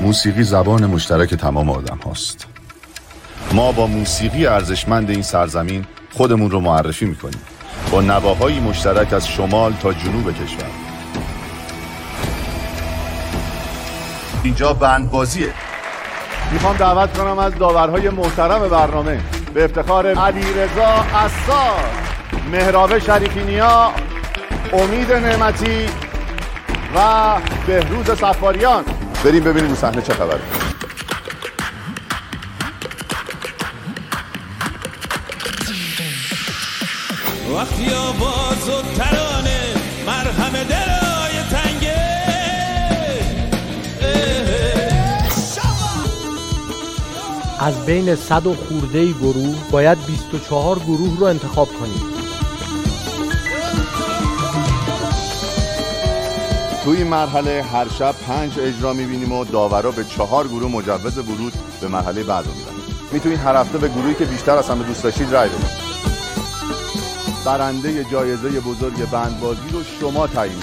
موسیقی زبان مشترک تمام آدم هاست. ما با موسیقی ارزشمند این سرزمین خودمون رو معرفی می‌کنیم. با نواهای مشترک از شمال تا جنوب کشور. اینجا بند بازیه می‌خوام دعوت کنم از داورهای محترم برنامه. به افتخار علی رضا اصار مهراب شریفینیا امید نعمتی و بهروز سفاریان بریم ببینیم رو صحنه چه خبره. وقتی آواز و ترانه مرهم دلای تنگه از بین صد و خورده گروه باید 24 گروه رو انتخاب کنیم. تو این مرحله هر شب پنج اجرا می‌بینیم و داورا به چهار گروه مجوز ورود به مرحله بعد میدن می‌تونید هر هفته به گروهی که بیشتر از همه دوست داشتید رای بدید. برنده جایزه بزرگ بندبازی رو شما تعیین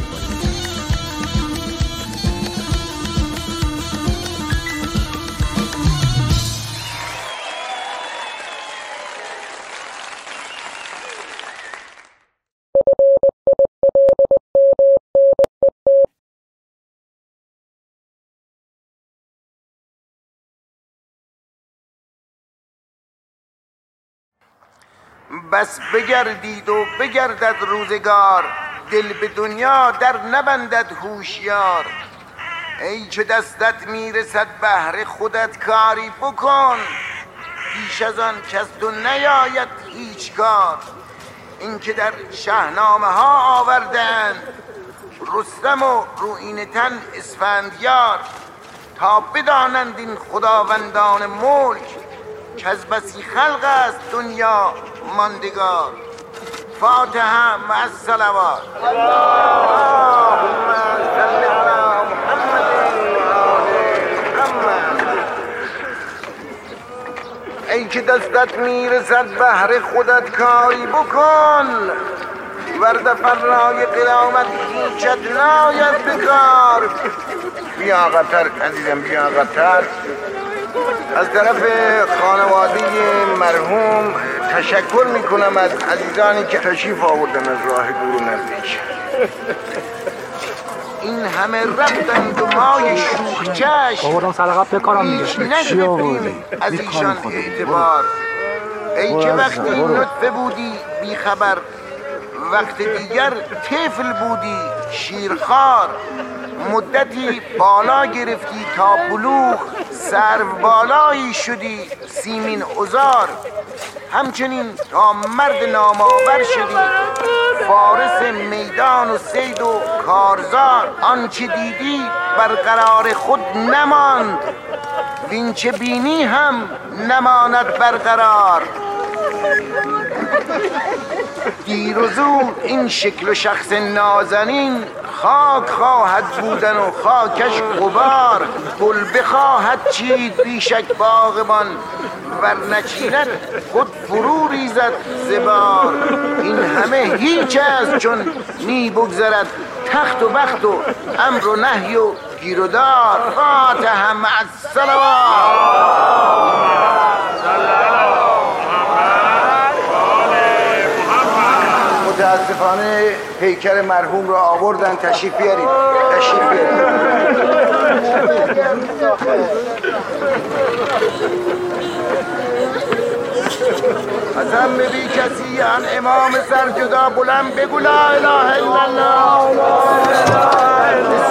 بس بگردید و بگردد روزگار دل به دنیا در نبندد هوشیار. ای چه دستت می‌رسد بهر خودت کاری بکن پیش از آن کس تو نیاید هیچ کار. اینکه در شهنامه ها آوردن رستم و روین تن اسفندیار. تا بدانند این خداوندان ملک که از بسی خلق است دنیا ماندگار. فاتحه و آل محمد. ای که دستت می‌رسد بهر خودت کاری بکن. ورد فرای قیامت هیچت ناید بکار بیا قطر عزیزم بیا قطر. از طرف خانواده مرحوم تشکر می‌کنم از عزیزانی که تشریف آوردن از راه دور نزدیک. این همه رفتند و مای شوخ چشم. آوردم سلقه بکارم نگرفتیم از ایشان اعتبار. ای که وقتی نطفه بودی بیخبر وقت دیگر طفل بودی شیرخوار. مدتی بالا گرفتی تا بلوغ. سرو بالایی شدی سیمین ازار همچنین تا مرد نامآور شدی. فارس میدان و سید و کارزار. آنچه دیدی برقرار خود نماند. وین چه بینی هم نماند برقرار. دیر و زود این شکل و شخص نازنین خاک خواهد بودن و خاکش غبار. گل بخواهد چید بیشک باغبان ور نچیند خود فرو ریزد زبار. این همه هیچ است چون می بگذرد تخت و بخت و امر و نهی و گیر و دار. فاتحه متاسفانه پیکر مرحوم را آوردن. تشریف بیارید. تشریف بیارید. قسم بی کسی ان امام سر جدا بلند بگو لا اله الا الله.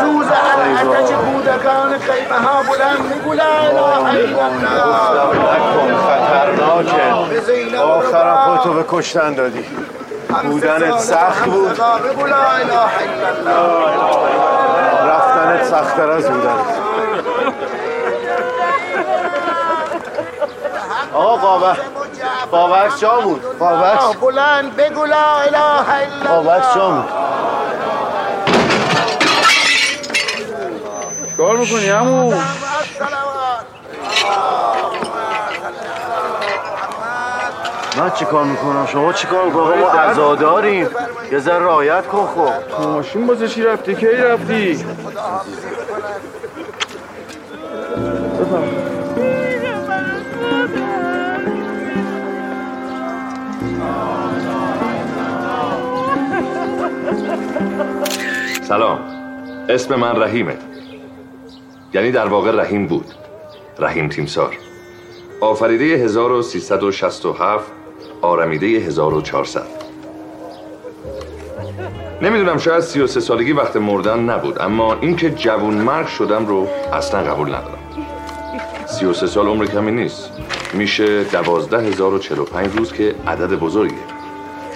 سوز الاتش کودکان خیمه ها بلند بگو لا اله الا الله. نکن خطرناکه. آخرم. خودتو به کشتن دادی. بودنت سخت بود. بگو لا اله الا الله. رفتنت سختتر از بودنت. آقا قابل قابلش جا بود. آه، بلند بگو لا اله الا الله. قابلش جا بود. کار می‌کنی همون من چی کار می‌کنم؟ شما چی کار می‌کنم ما عزاداریم یه ذره رعایت کن خب. ماشین بازه چی رفتی؟ کی رفتی؟ سلام. اسم من رحیمه. یعنی در واقع رحیم بود. رحیم تیمسار. آفریده 1367 آرمیده 1400 نمی‌دونم شاید 33 سالگی وقت مردن نبود اما اینکه جوون مرگ شدم رو اصلا قبول ندارم. 33 سال عمر کمی نیست. میشه 12045 روز که عدد بزرگیه.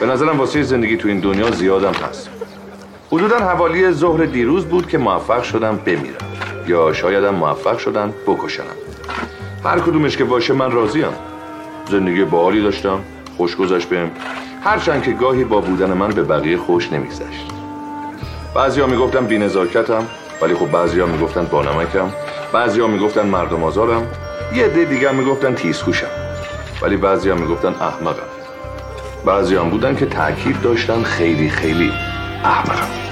به نظرم واسه زندگی تو این دنیا زیادم هست. حدودا حوالی ظهر دیروز بود که موفق شدم بمیرم. یا شایدم موفق شدم بکشنم. هر کدومش که باشه من راضیم. زندگی باحالی داشتم. خوش گذشت بهم هرچند که گاهی با بودن من به بقیه خوش نمیگذشت. بعضیا می‌گفتن بینزاکتم ولی خب بعضیا می‌گفتن بانمکم. بعضیا می‌گفتن مردم آزارم. یه عده دیگه می‌گفتن تیزهوشم. ولی بعضیا می‌گفتن احمقم. بعضی هم بودن که تاکید داشتن خیلی خیلی احمقم.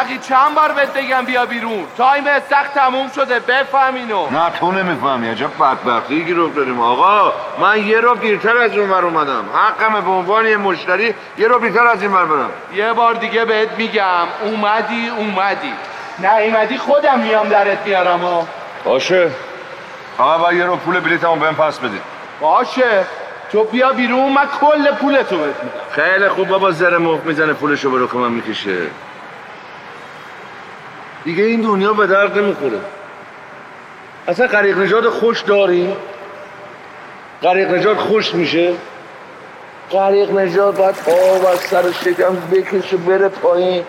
احمقی چند بار بهت بگم بیا بیرون. time سخت تموم شده بفهم اینو. نه تو نمی‌فهمی. عجب بدبختی گیر افتادیم آقا من یه ربع دیرتر از اون ور اومدم. حقمه به عنوان یه مشتری یه ربع دیرتر از این ور برم. یه بار دیگه بهت میگم اومدی اومدی. نیومدی خودم میام درت میارم ها باشه. فقط باید یه ربع پول بلیتمو بهم پس بدید. باشه. تو بیا بیرون من کل پولتو بهت میدم. خیلی خوب بابا زر مفت می‌زنه پولشو رخ من می‌کشه. دیگه این دنیا به درد نمی‌خوره اصلا غریق نجات خوش داری؟ غریق نجات خوش میشه؟ غریق نجات باید آب از سر شکم بکشه بره پایین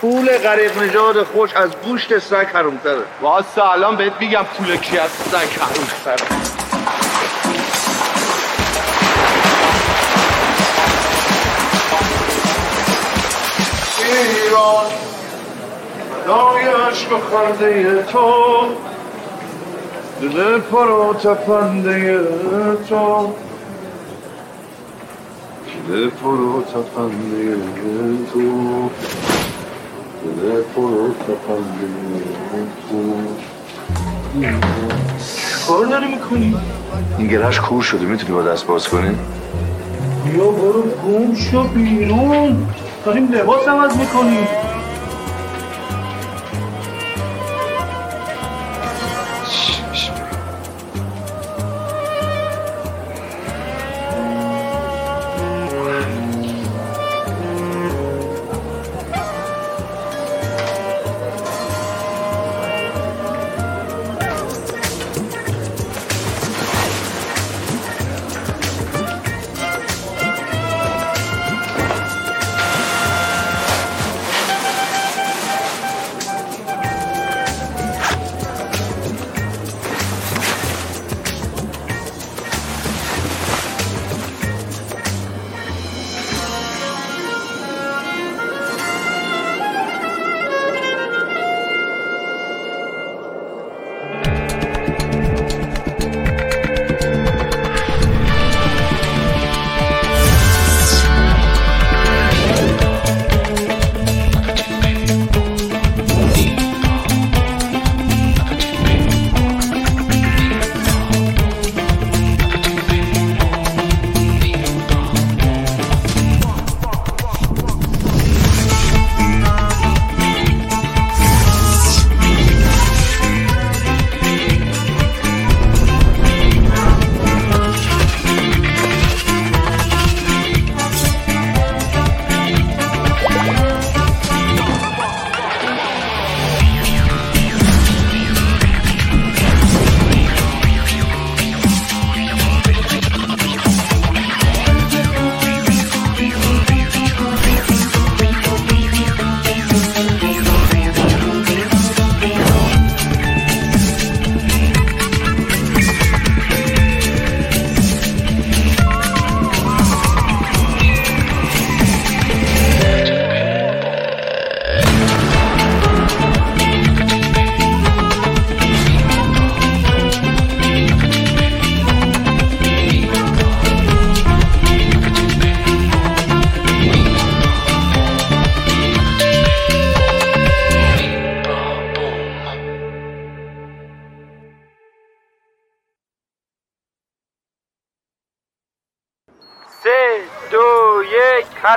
پول غریق نجات خوش از گوشت سگ حرومتره واسه الان بهت میگم پول کی از سگ حروم ایران فدای عشق و خنده تو. دل پر و تپنده تو. دل پر و تپنده تو. دل پر و تپنده تو. کار داری می‌کنی؟ این گرهش کور شده می‌تونی با دست باز کنی؟ بیا برو گم شو بیرون. داریم لباس عوض می‌کنی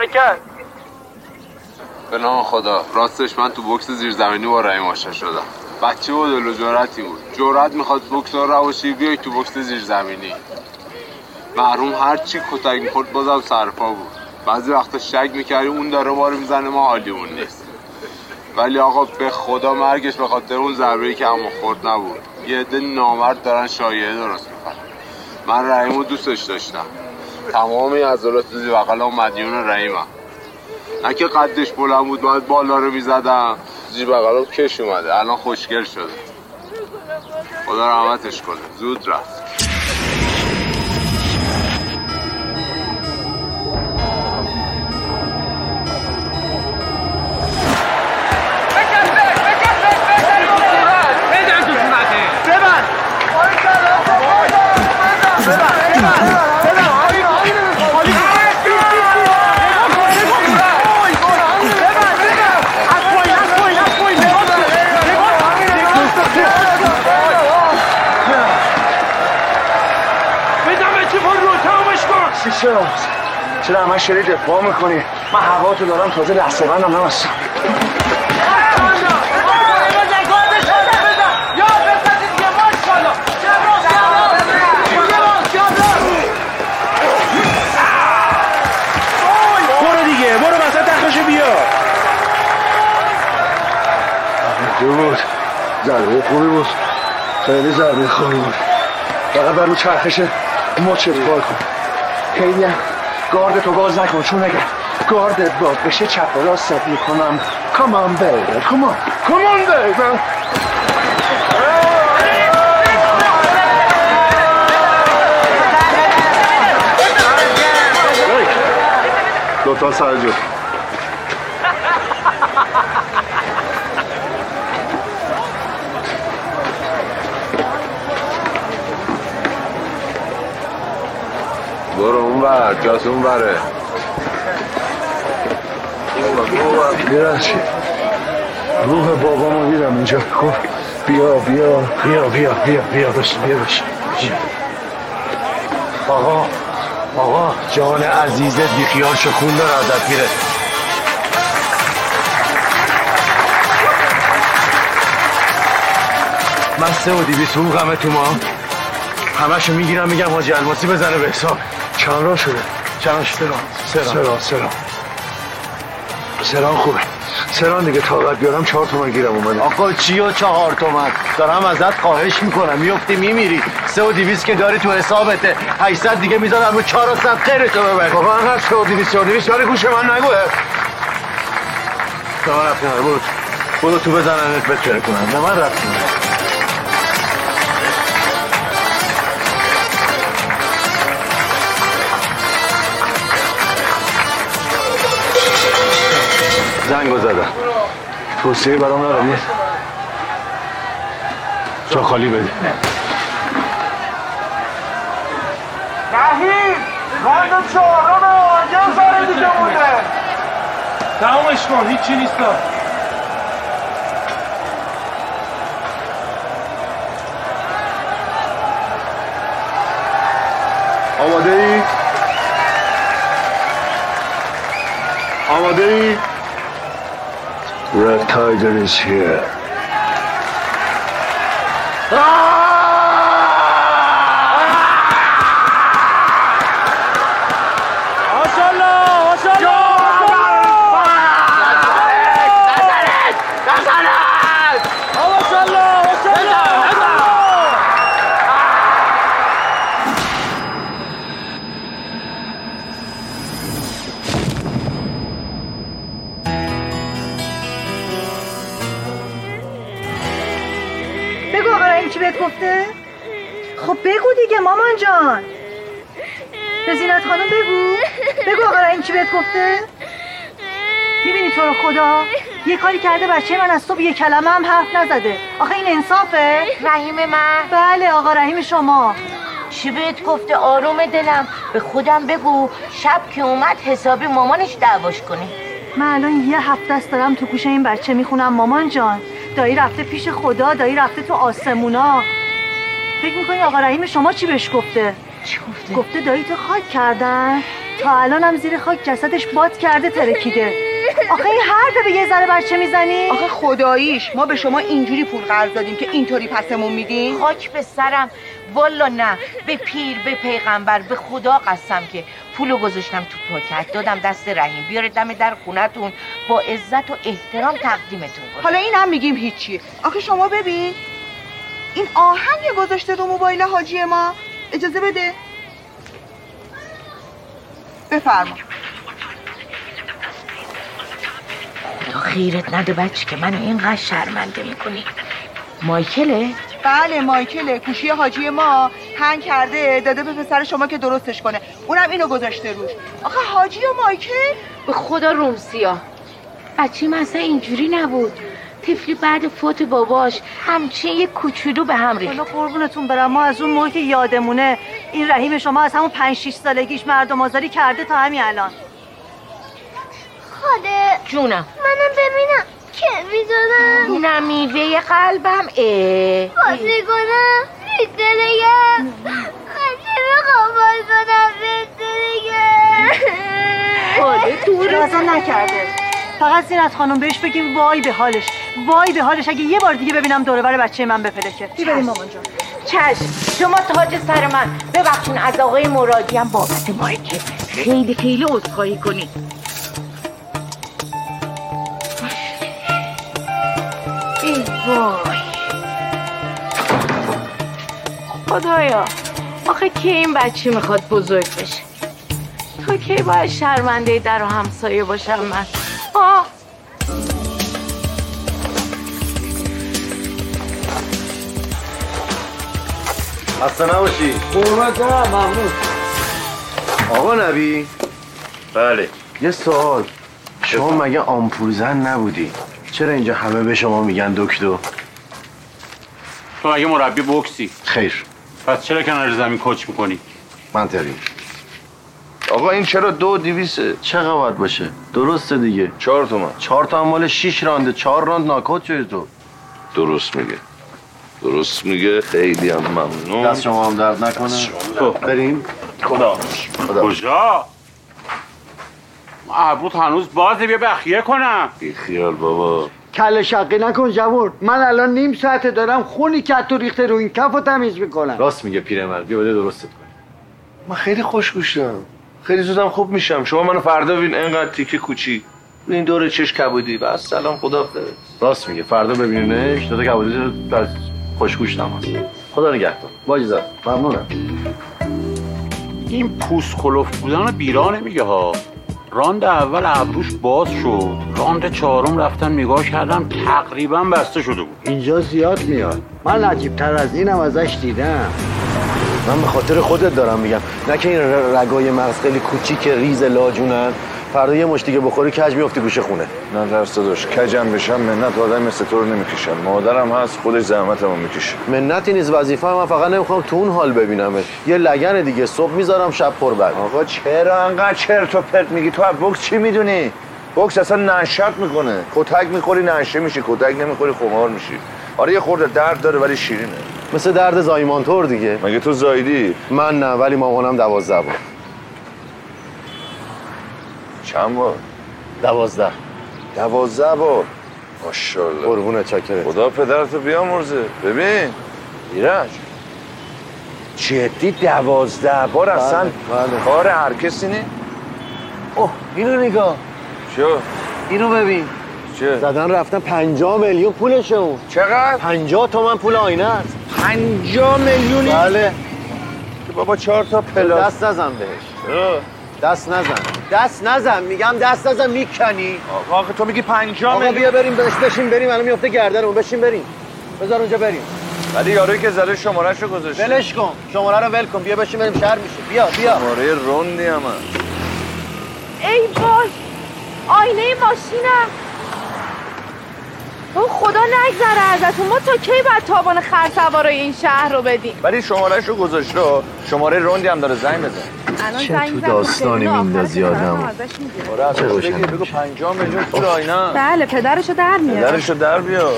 حرکت به نام خدا. راستش من تو بکس زیر زمینی با رحیم آشنا شدم. بچه دل و جرأتی بود. جرأت می‌خواد بکس ها رواشی بیای تو بکس زیر زمینی. محروم هر چی کتک می‌خورد بازم سرپا بود. بعضی وقتا شک می‌کردیم اون داره ما رو می‌زنه ما حالیمون نیست. ولی آقا به خدا مرگش به خاطر اون ضربه که همون خورد نبود. یه عده نامرد دارن شایعه درست می‌کنن. من رحیم رو دوستش داشتم. تمامی عضلات زیر بغل و مدیون رحیمم. نه که قدش بلند بود باید بالا رو می‌زدم. زیر بغل کش اومده. الان خوشگل شده. خدا رحمتش کنه. زود رفت. چرا؟ چرا همه شری دفاع می‌کنی؟ من هوا تو دارم تازه لحظه بندم نمستم برو دیگه برو وسط تخمشو بیا. بود ضربه خوبی بود. خیلی ضربه خوبی بود. فقط بر رو چرخش مچت کار کن خیلی هم. گارد تو باز نکن چون اگه گاردت باز بشه چپ و راست می‌کنم. کمان بیبه کمان کمان بیبه لطفا سر اون بر جاس اون بره روح بابامو دیدم اینجا. خب بیا بیا. بیا بیا بیا بیا بش بیا بش آقا آقا جان عزیزت بیخیال شو خون داره ازت میره. من سه و دیویس حقوقمه تو ما. همشو می‌گیرم میگم حاجی الماسی بزنه به حساب. چند را شده. چند سران سران سران سران خوبه. سران دیگه طاقت بیارم چهار تومن گیرم اومده. آقا چی و چهار تومن؟ دارم ازت خواهش می‌کنم. میفتی میمیری. سه و دیویس که داری تو حسابته. 800 دیگه می‌ذارم رو 400 خیرتو ببر. بابا انقدر سه و دیویس و دیویس برای گوش من نگوه به من رفتی نداره برو. برو تو بزننت بتره کنم. به من رفتی زنگو زدم توصیه برام نداری جا خالی بده رحیم راند چهارم یه ذره دیگه مونده تمامش کن هیچی نیست. آماده ای؟ آماده ای؟ The tiger is here. Ah! بهت گفته؟ می‌بینی تو رو خدا؟ یه کاری کرده بچه من از صبح یه کلمه هم حرف نزده. آخه این انصافه؟ رحیم من. بله آقا رحیم شما. چی بهت گفته آروم دلم؟ به خودم بگو. شب که اومد حسابی مامانش دعواش کنی. من الان یه هفته است دارم تو گوش این بچه می‌خونم مامان جان. دایی رفته پیش خدا دایی رفته تو آسمونا. فکر می‌کنی آقا رحیم شما چی بهش گفته؟ چی گفته؟ گفته دایی تو خاک کردن. تا الانم زیر خاک جسدش باد کرده ترکیده. آخه این حرف به یه ذره بچه می‌زنی؟ آخه خداییش ما به شما اینجوری پول قرض دادیم که اینطوری پسمون میدین؟ خاک به سرم. والا نه. به پیر به پیغمبر به خدا قسم که پولو گذاشتم تو پاکت. دادم دست رحیم. بیاره دم در خونتون. با عزت و احترام تقدیمتون کنم. حالا این هم میگیم هیچی. آخه شما ببین. این آهنگ گذاشته رو موبایل حاجی ما. اجازه بده. بفرما. خدا خیرت نده بچه که من اینقدر شرمنده می‌کنی. مایکله؟ بله مایکل کوشی حاجی ما هنگ کرده داده به پسر شما که درستش کنه. اونم اینو گذاشته روش. آخه حاجی و مایکل؟ به خدا رومسیا بچه من اصلا اینجوری نبود. طفلی بعد فوت باباش همچین یه کوچولو به هم ریخت. حالا قربونتون برم ما از اون موقع که یادمونه این رحیم شما از همون پنج شیش سالگیش مردم آزاری کرده تا همین الان. خاله. جونم. منم ببینم که می‌دونم. نه میوه قلبم اه. بازی کنم بیده دیگه رازا نکرده. فقط زینت خانم بهش بگیم وای به حالش. وای به حالش. اگه یه بار دیگه ببینم دوره بر بچه من بپلکه بریم مامان جان. چشم. شما تاج سر من. ببخشین از آقای مرادی هم بابت مایکه. خیلی خیلی عذرخواهی کنید ای وای. خدایا. آخه کی این بچه می‌خواد بزرگ بشه؟ تا کی باید شرمنده در و همسایه باشم من؟ آه خسته نباشی. قربت برم ممنون. آقا نبی؟ بله. یه سوال. شما مگه آمپول زن نبودی؟ چرا اینجا همه به شما میگن دکتر؟ تو مگه مربی بوکسی خیر. پس چرا کنار زمین کوچ می‌کنی؟ منطقی آقا این چرا دو دیویسه چقدر باید باشه؟ درسته دیگه. چهار تومن چهار تا مال شیش رانده. چهار راند ناکات شده تو. درست میگه. درست میگه. خیلی هم ممنون. دست شما هم درد نکنه. تو بریم. خدا. کجا؟ ابروت هنوز بازه. بیا بخیه کنم. بی خیال بابا. کل شقی نکن جوون. من الان نیم ساعته دارم خونی که تو ریخته رو این کف رو تمیز می‌کنم. راست میگه پیرمرد. بیا بده درستت کن من خیلی خوشگوشم. خیلی زودم خوب میشم. شما منو فردا ببین. انقدر تیکه کوچی. این دور چش کبودی. بس سلام خدا راست میگه. فردا ببینینش داده کبودی در خوشگوش تماس خدا نگهدار. با ممنونم. این پوست کلوف بودن رو بیرا نمیگه ها. راند اول ابروش باز شد. راند چهارم رفتم نگاه کردم تقریبا بسته شده بود. اینجا زیاد میاد. من عجیب تر از اینم ازش دیدم. من به خاطر خودت دارم میگم. نه که این رگای مغز خیلی کوچیک ریز لاجونن. فردا یه مشت دیگه بخوری کج میافتی گوشه خونه. نه درست داشت کجم بشم؟ منت آدم مثل تو رو نمی‌کشم. مادرم هست خودش زحمتمو می‌کشه. منتی نیست وظیفه من فقط نمی‌خوام تو اون حال ببینمت. یه لگن دیگه صبح می‌ذارم شب پر بعد آقا چرا انقدر چرت و پرت میگی؟ تو از بوکس چی می‌دونی؟ بوکس اصلا نشت می‌کنه. کتک می‌خوری نشه میشی. کتک نمی‌خوری خمار میشی. آره یه خورده درد داره ولی شیرینه. مثل درد زایمانتور دیگه. مگه تو زایدی من نه ولی مامانم دوازده بار چند بار؟ دوازده. دوازده بار؟ ماشاءالله. قربونت چاکره خدا پدرتو بیامرزه. ببین ایرج. جدی دوازده بار اصلا بله. کار هر کسی نی اوه اینو نگاه. چه؟ اینو ببین. چه؟ زدن رفتن پنجاه میلیون پولشه اون. چقدر؟ پنجاه تومن پول آینه است. پنجاه میلیونی؟ بله. که بابا چهار تا پلاس. دست نزن بهش. دست نزن. دست نزن. میگم دست نزن می‌کنی. آقا تو میگی پنجاه آقا بیا بریم بهش بشین بریم الان میفته گردنمون. بشین بریم. بذار اونجا بریم. ولی یارویی که زده شمارهشو گذاشته. ولش کن. شماره رو ول کن. بیا بشین بریم. شهر میشه. بیا بیا. شماره روندی هم. ای وای. آینه ماشینم. او خدا نگذره ازتون. ما تا کی باید تابان خرسوارای این شهر رو بدیم؟ ولی شمارهشو گذاشته شماره روندی هم داره. زنگ بزن. الان چه زنگ تو. داستانی میندازی می‌گیرم. آره چه روشن. بگو پنجاه میلیون پول آینه بله پدرشو در میاره. پدرشو در بیا.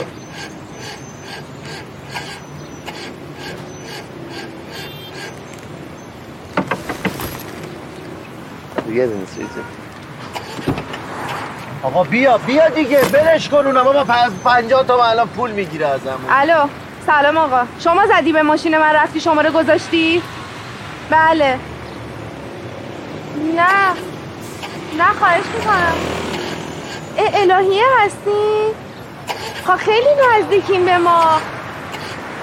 یه سویت آقا بیا بیا دیگه. بلش کن اونم پس 50 تا الان پول می‌گیره ازمون. الو سلام آقا. شما زدی به ماشین من رفتی شماره گذاشتی؟ بله. نه. نه خواهش می‌کنم. الهیه هستی؟ خب خیلی نزدیکیم به ما.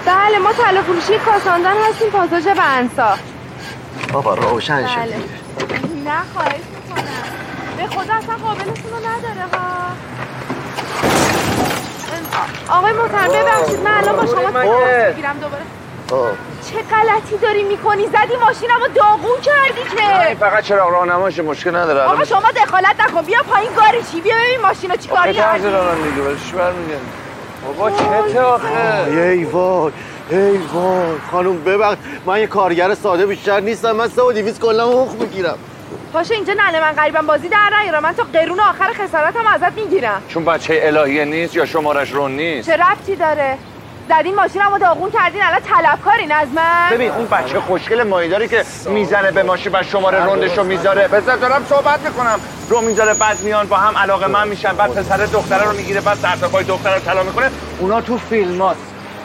بله ما طلا فروشی کاساندان هستیم پاساژ بنسا. بابا روشن بله. نه خواهش می‌کنم. به خدا اصلا قابلتون رو نداره ها. آقای محترم ببخشید من الان با شما؟ تماس می‌گیرم دوباره. آه. چه غلطی داری می‌کنی؟ زدی ماشینمو داغون کردی که. فقط چراغ راهنماشه مشکل نداره؟ آقا الان شما دخالت نکن. بیا پایین گاری چی؟ بیا ببین ماشینو چی کاری طرز کردی. رانم دیگه ولی چی برمیگردی؟ بابا چته آخه ای وای ای وای. خانم ببخش. من یه کارگر ساده بیشتر نیستم. من سه و دیویز کلا حقوق می‌گیرم. پاشو اینجا ننه من قریبم بازی در نیارم من تا قرون آخر خسارتم ازت می‌گیرم. چون بچه الهیه نیست یا شمارش رون نیست؟ چه ربطی داره؟ زدین ماشینمو داغون کردین الان طلبکارین از من. ببین اون بچه خوشگل مایداری که می‌زنه به ماشین و شماره روندش رو می‌ذاره. بذار دارم صحبت می‌کنم. رو می‌ذاره بعد میان با هم علاقه من میشن بعد پسر دختره رو می‌گیره بعد سرتاپای دختره رو طلا می‌کنه. اونا تو فیلم هاست.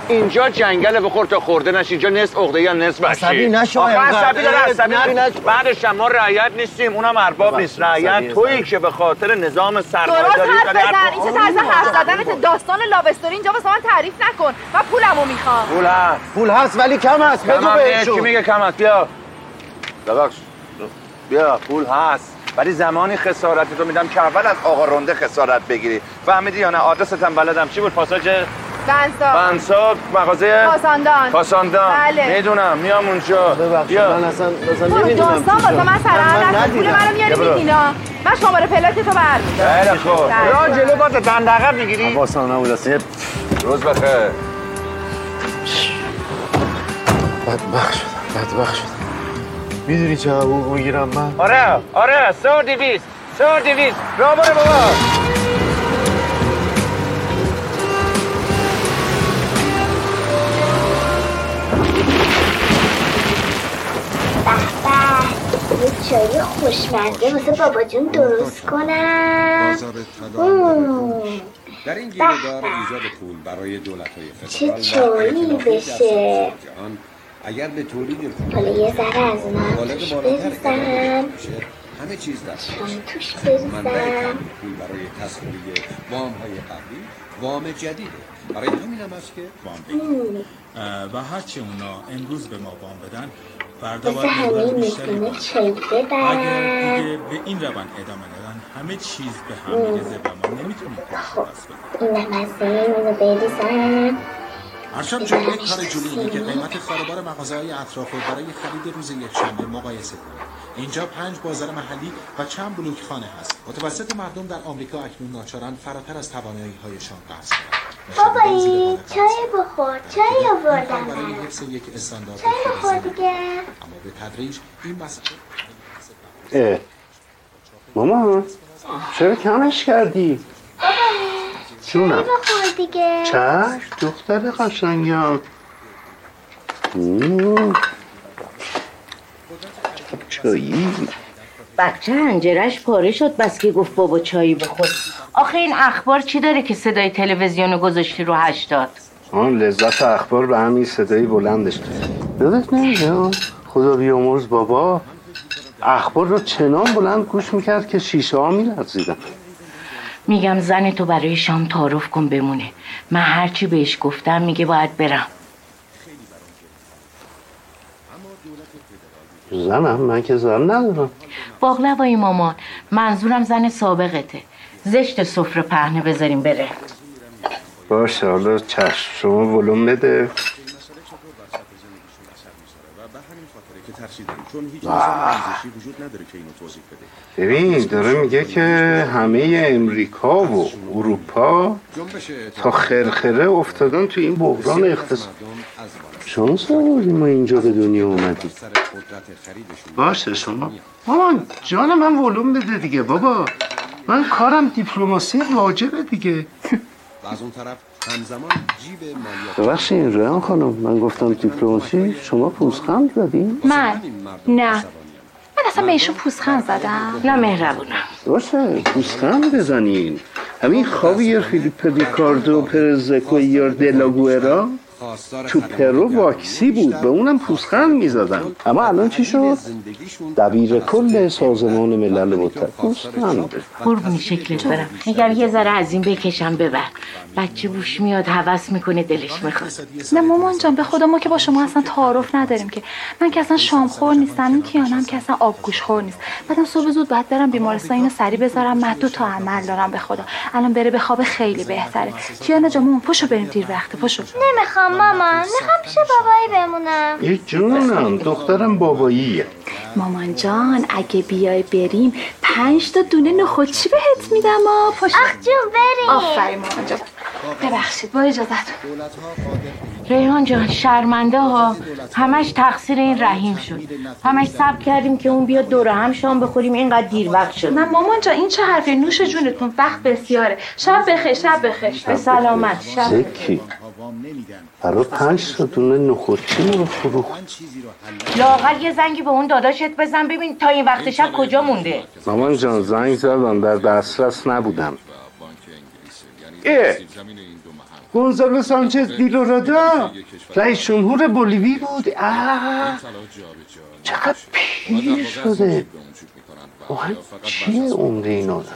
اینجا جنگل بخور تا خورده نشی. اینجا نصف عقده یا نصف بشی عصبی نشو آخه اینقدر. عصبی داره عصبی. بعدش ما رعیت نیستیم اونم ارباب نیست. رعیت تویی که به خاطر نظام سرمایه درست داری هر بزن این چه طرز حرف زدنت؟ داستان لاوستوری اینجا واسه من تعریف نکن. من پولمو می‌خوام. پول هست. پول هست ولی کم هست. بگو. بهشون. کی میگه کم هست؟ بیا. ببخش. بیا پول هست. ولی زمانی خسارت تو میدم که اول از آقا رنده خسارت بگیری. فهمیدی یا نه؟ آدرست هم بلدم. چی بود؟ پاساژ بنسا. بنسا مغازه پاساندان. پاساندان. بله. می‌دونم میام اونجا. ببخشید من اصلا اصلا نمی‌دونم داستان واسه من من نکن. پول. منو میاری. میدینا من شماره پلاک تو برمیدارم. خیلی خوب. بله. را جلو باز دندقه می‌گیری. حواسم نبود. اصلا یه روز بخیر. بدبخت شدم بدبخت شدم. می‌دونی چه حقوق می‌گیرم من؟ آره آره سه و دیویست سه و دیویست را بابا. یه چای خوشمزه. واسه بابا جون درست کنم. در این گیرودار ایجاد پول برای دولت های چه چایی بشه؟ اگر به تولید حالا یه ذره از اونم توش بریزم. همه چیز توش بریزم. پول برای تصویه وام های قبلی وام جدیده. برای همین هم است که وام مم. و هرچی اونا امروز به ما وام بدن فردا باید همه بدن. اگر دیگه به این روند ادامه دادن همه چیز به هم میرزه و ما نمی‌تونیم بدیم اینم از این اینو بریزم. یک کار جلویی که قیمت خاربار مغازه های اطراف رو برای خرید روز یکشنبه مقایسه کنید. اینجا پنج بازار محلی و چند بلوک خانه هست. متوسط مردم در آمریکا اکنون ناچارند فراتر از توانایی هایشان قرض کنند. بابایی چای بخور چای آوردم برای برات حفظ یک استاندارد چای بخور دیگه. اما به تدریج این مسئله اه. ماما چرا کمش کردی؟ جونم. بخور دیگه. چشم دختر قشنگم. چایی. بچه انجرش پاره شد بس که گفت بابا چایی بخور. آخه این اخبار چی داره که صدای تلویزیون رو گذاشتی رو هشتاد آن لذت اخبار به همین صدای بلندش. یادت نمیده؟ خدا بیامرز بابا. اخبار رو چنان بلند گوش می‌کرد که شیشه ها میلرزیدن. میگم زن تو برای شام تعارف کن بمونه. من هرچی بهش گفتم میگه باید برم. زنم من که زن ندارم. باقلوای مامان منظورم زن سابقته. زشت سفره پهنه بذاریم بره. باشه حالا چشم شما ولوم بده. که ترسیدن چون هیچ نظام آموزشی وجود نداره که اینو توضیح بده ببین داره میگه که همه امریکا و اروپا تا خرخره افتادن تو این بحران اقتصاد. شانس آوردیم ما اینجا به دنیا خریدشون باشه شما مامان جان من ولوم بده دیگه بابا. من کارم دیپلماسی واجبه دیگه. و از اون طرف همزمان جیب مالیات ببخشید ریان خانم. من گفتم دیپلماسی. شما پوزخند زدی؟ من؟ نه. من اصلا بهشون پوزخند زدم. نه مهربونم. باشه پوزخند بزنین. همین خاویر فیلیپ ریکاردو پرزکو یار دلاگوئرا تو پرو واکسی بود به اونم پوزخند می‌زدن. اما الان چی شد؟ دبیر کل سازمان ملل متحد پوزخند قربونی شکلت برم. میگم یه ذره از این بکشم ببر. بچه بوش میاد هوس می‌کنه دلش می‌خواد. نه مامان جان به خدا ما که با شما اصلا تعارف نداریم که. من که اصلا شامخور نیستم این کیانم که اصلا آبگوش خور نیست. بعدم صبح زود باید برم بیمارستان اینو سری بذارم من دو تا عمل دارم به خدا. الان بره به خواب خیلی بهتره. کیانا جان مامان پشو بریم دیر وقته پشو. نمی‌خوام مامان می‌خوام پیش بابایی بمونم ای جونم دخترم باباییه مامان جان اگه بیای بریم پنج تا دونه نخودچی بهت میدم آ پشت آخ جون بریم آفرین مامان جان ببخشید با اجازت ریحان جان شرمنده ها. همش تقصیر این رحیم شد. همش صبر کردیم که اون بیاد دور هم شام بخوریم. اینقدر دیر وقت شد. نه مامان جان این چه حرفی؟ نوش جونتون وقت بسیاره. شب بخیر شب بخیر. به سلامت شب زکی. برای پنج تا دونه نخودچی رو فروخت؟ لاغر یه زنگی به اون داداشت بزن. ببین تا این وقت شب کجا مونده. مامان جان زنگ زدم در دسترس نبودم. اه. گونزالو سانچز دیلورادا رئیس جمهور بولیوی بود. آه. چقدر پیر شده. واقعا چیه عمر این آدم.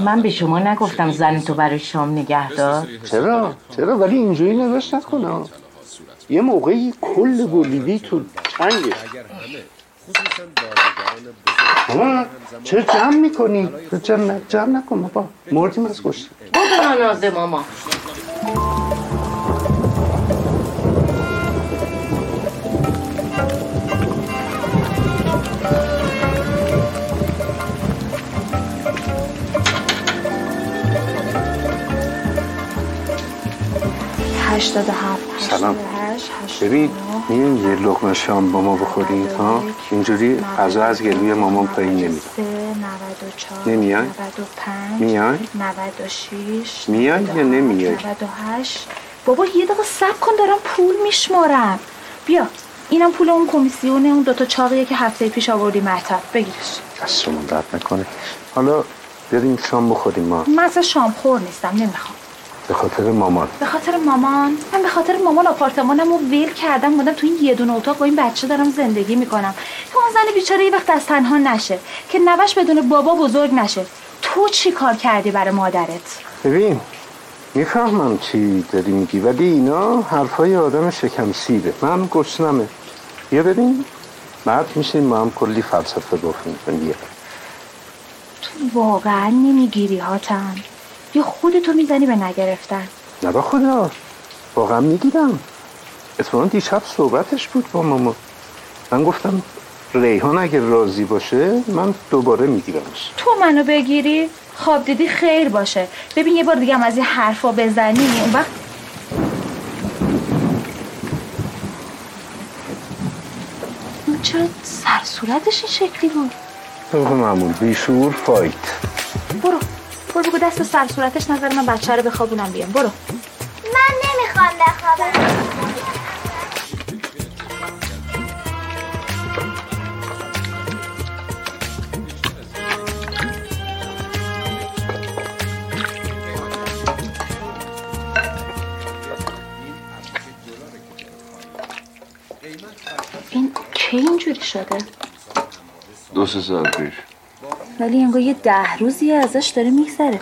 من به شما نگفتم زن تو برای شام نگه دار. چرا؟ چرا؟ ولی اینجوری نگاش نکنه. یه موقعی کل بولیوی تو چنگه ماما چرا جمع می‌کنی؟ جمع, جمع نکن بابا. مردیم از گشت بودو نازه ماما هشتاد و هفت سلام. ببین میون یه لقمه شام با ما بخورید ها؟ اینجوری غذا از گلوی مامان پایین نمیای؟ نود و پنج میای؟ یا نمیای؟ نود و هشت. بابا یه دقیقه سب کن دارم پول میشمارم. بیا اینم پول اون کمیسیونه اون دوتا چاقیه که هفته پیش آوردی مطب بگیرش. دست شما درد نکنه. حالا بریم شام بخوریم ما. من اصلا شام خور نیستم نمی‌خوام. به خاطر مامان. به خاطر مامان؟ من به خاطر مامان آپارتمانم رو ویل کردم بودم تو این یه دونه اتاق با این بچه دارم زندگی می‌کنم. که اون زن بیچاره یه وقت از تنها نشه که نوش بدون بابا بزرگ نشه. تو چی کار کردی برای مادرت؟ ببین می‌فهمم چی داری میگی ولی اینا حرفای آدم شکم سیره من گشنمه. بیا ببین. بعد میشیم ما هم کلی فلسفه گفتیم. تو واقعا نمی‌گیری هاتم یا خودتو می‌زنی به نگرفتن. نه با خدا. واقعا می‌گیرم اتفاقا دیشب صحبتش بود با ماما. من گفتم ریحان اگه راضی باشه من دوباره میگیرمش. تو منو بگیری؟ خواب دیدی خیر باشه. ببین یه بار دیگه هم از این حرفا بزنی. اون وقت اون چرا سر صورتش این شکلی بود؟ طبق معمول بیشور فایت. برو. برو بگو دست سر صورتش نظر من بچه رو بخوابونم بیام. برو. من نمی‌خوام بخوابم. این کی اینجوری شده؟ دو سه ساعت پیش. ولی انگار یه ده روزی ازش داره میگذره.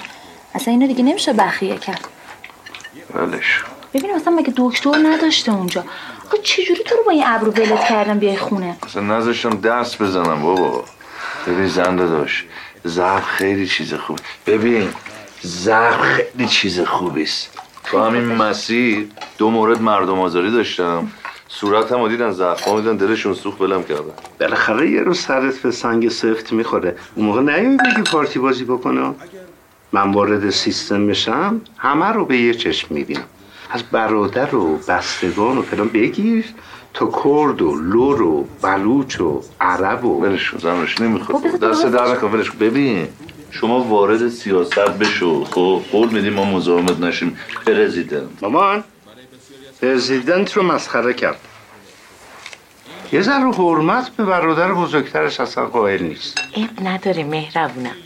اصلا اینو دیگه نمیشه بخیه کرد. ولش ببین مثلا مگه دکتر نداشته اونجا؟ آخه چجوری تو رو با این ابرو ولت کردن بیای خونه؟ اصلا نذاشتم دست بزنم بابا. ببین زنده داشت زهر خیلی چیز خوب ببین زهر خیلی چیز خوبیست. تو همین مسیر دو مورد مردم آزاری داشتم. صورت هم دیدن زخم دیدن دلشون سوخت بلم کردن. بالاخره یه روز سرت به سنگ سفت می‌خوره. اون موقع نیایی بگی پارتی بازی بکنه. من وارد سیستم بشم همه رو به یه چشم می‌بینم. از برادر و بستگان و فلان بگیر تا کرد و لور و بلوچ و عرب و کن زنش نمی‌خواد. خب دست در نکن. ببین شما وارد سیاست بشو. خب قول میدیم ما مزاحمت نشیم. پرزیدنت. مامان. پرزیدنت رو مسخره کرد. یه ذره حرمت به برادر بزرگترش اصلا قائل نیست. عیب نداره مهربونم.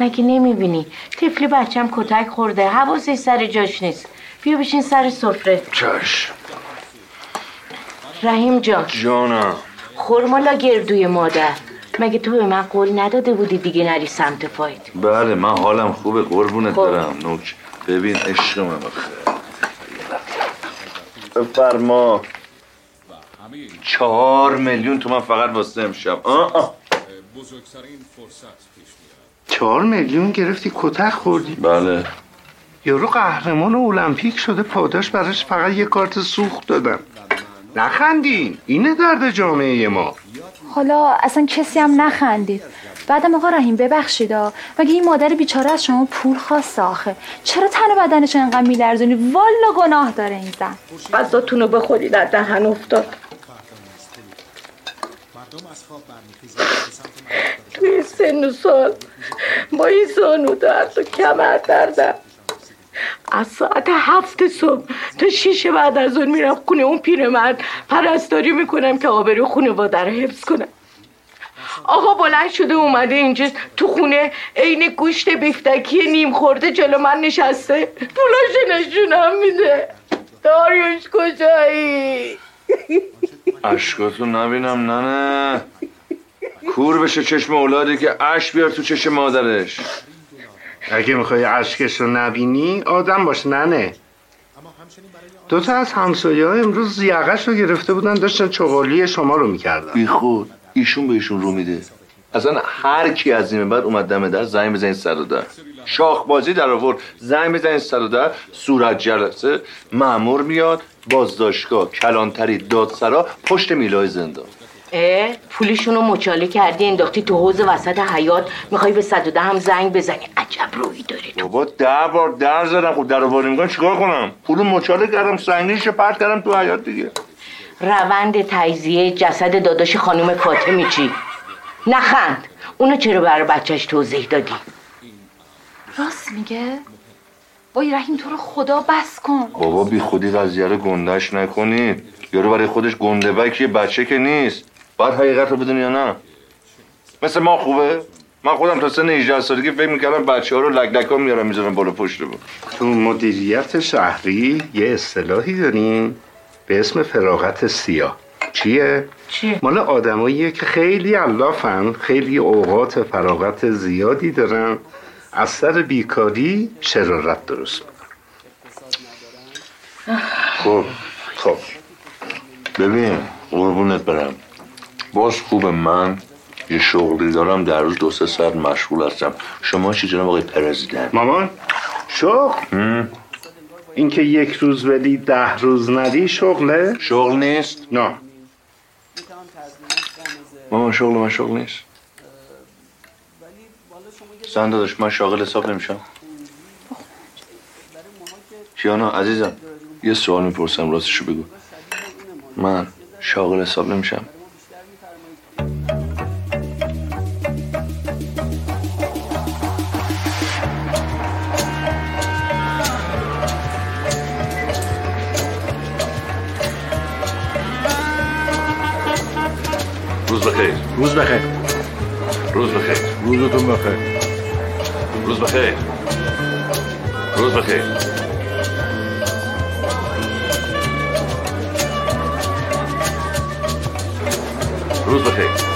مگه نمی‌بینی؟ طفلی بچم کتک خورده حواسش سر جاش نیست. بیا بشین سر سفره. چشم رحیم جان. جانم خورمالا گردوی مادر. مگه تو به من قول نداده بودی دیگه نری سمت فاید بله من حالم خوبه قربونت خب. برم. نوک. ببین عشق من آخه. بفرما. چهار میلیون تومن فقط واسه امشب. آه آه. بزرگترین فرصت پیش میاد چهار میلیون گرفتی کتک خوردی. بله. یارو قهرمان المپیک شده پاداش براش فقط یه کارت سوخت دادن. نخندین اینه درد جامعه ما. حالا اصلا کسی هم نخندید. بعدم آقا رحیم ببخشید ها. مگه این مادر بیچاره از شما پول خواست آخه؟ چرا تن و بدنش انقدر میلرزونی؟ والا گناه داره این زن. غذاتون رو بخورید در دهن افتاد. از سمت مدرسه توی سن و سال با این زانو درد و کمر دردم از ساعت هفت صبح تا شیش بعد از اون میرم خونه اون پیرمرد. پرستاری می‌کنم که آبرو خانواده رو حفظ کنم آقا بلند شده اومده اینجا تو خونه عین گوشت بیفتکی نیم خورده جلو من نشسته. پولاش نشونم میده. داریوش کجایی؟ اشکاتو نبینم ننه کور بشه چشم اولاده که اش بیار تو چشم مادرش. اگه می‌خوای اشکش رو نبینی آدم باش ننه. دو تا از همسایه ها امروز یقش رو گرفته بودن داشتن چغالی شما رو می‌کردن. بی خود ایشون بهشون رو میده. اصلا هر کی از این به بعد اومد دم در زنگ بزنید سر و در. شاخ بازی در آورد زنگ بزنید سر و در. صورت جلسه مامور میاد بازداشتگاه کلانتری دادسرا پشت میلای زندان. اه پولیشون رو مچاله کردی انداختی تو حوز وسط حیات می‌خوای به صد و ده هم زنگ بزنی؟ عجب روی داری بابا ده بار در زدم. خب در می‌کنم چیکار کنم؟ پول مچاله کردم سنگینش پرت کردم تو حیات دیگه. روند تجزیه جسد داداش خانم فاطمی چی؟ نخند. اونو چرا برای بچهش توضیح دادی؟ راست میگه؟ وای رحیم تو رو خدا بس کن. بابا بی خودی قضیه رو گندش نکنید یارو برای خودش گنده بک یه بچه که نیست. باید حقیقت رو بدونی یا نه؟ مثل ما خوبه؟ من خودم تا سن 18 سالگی فکر می‌کردم بچه ها رو لک لک ها میارم می‌ذارم بالا پشت رو تو مدیریت شهری یه اصطلاحی داریم. به اسم فراغت سیاه. چیه؟ چیه؟ مال آدماییه که خیلی علافن خیلی اوقات فراغت زیادی دارن. از سر بیکاری شرارت درست می‌کنن؟ خب خب. ببین قربونت برم. باز خوب من یه شغلی دارم در روز دو سه ساعت مشغول هستم. شما چی جناب آقای پرزیدنت؟ مامان شغل؟ اینکه یک روز بدی ده روز ندی شغله شغل نیست. نه. مامان شغل من شغل نیست. زن داداش من شاغل حساب نمیشم. کیانا عزیزم یه سوال می‌پرسم راستشو بگو. من شاغل حساب نمیشم. روز بخیر روز بخیر روز بخیر روزتون بخیر روز بخیر روز بخیر روز بخیر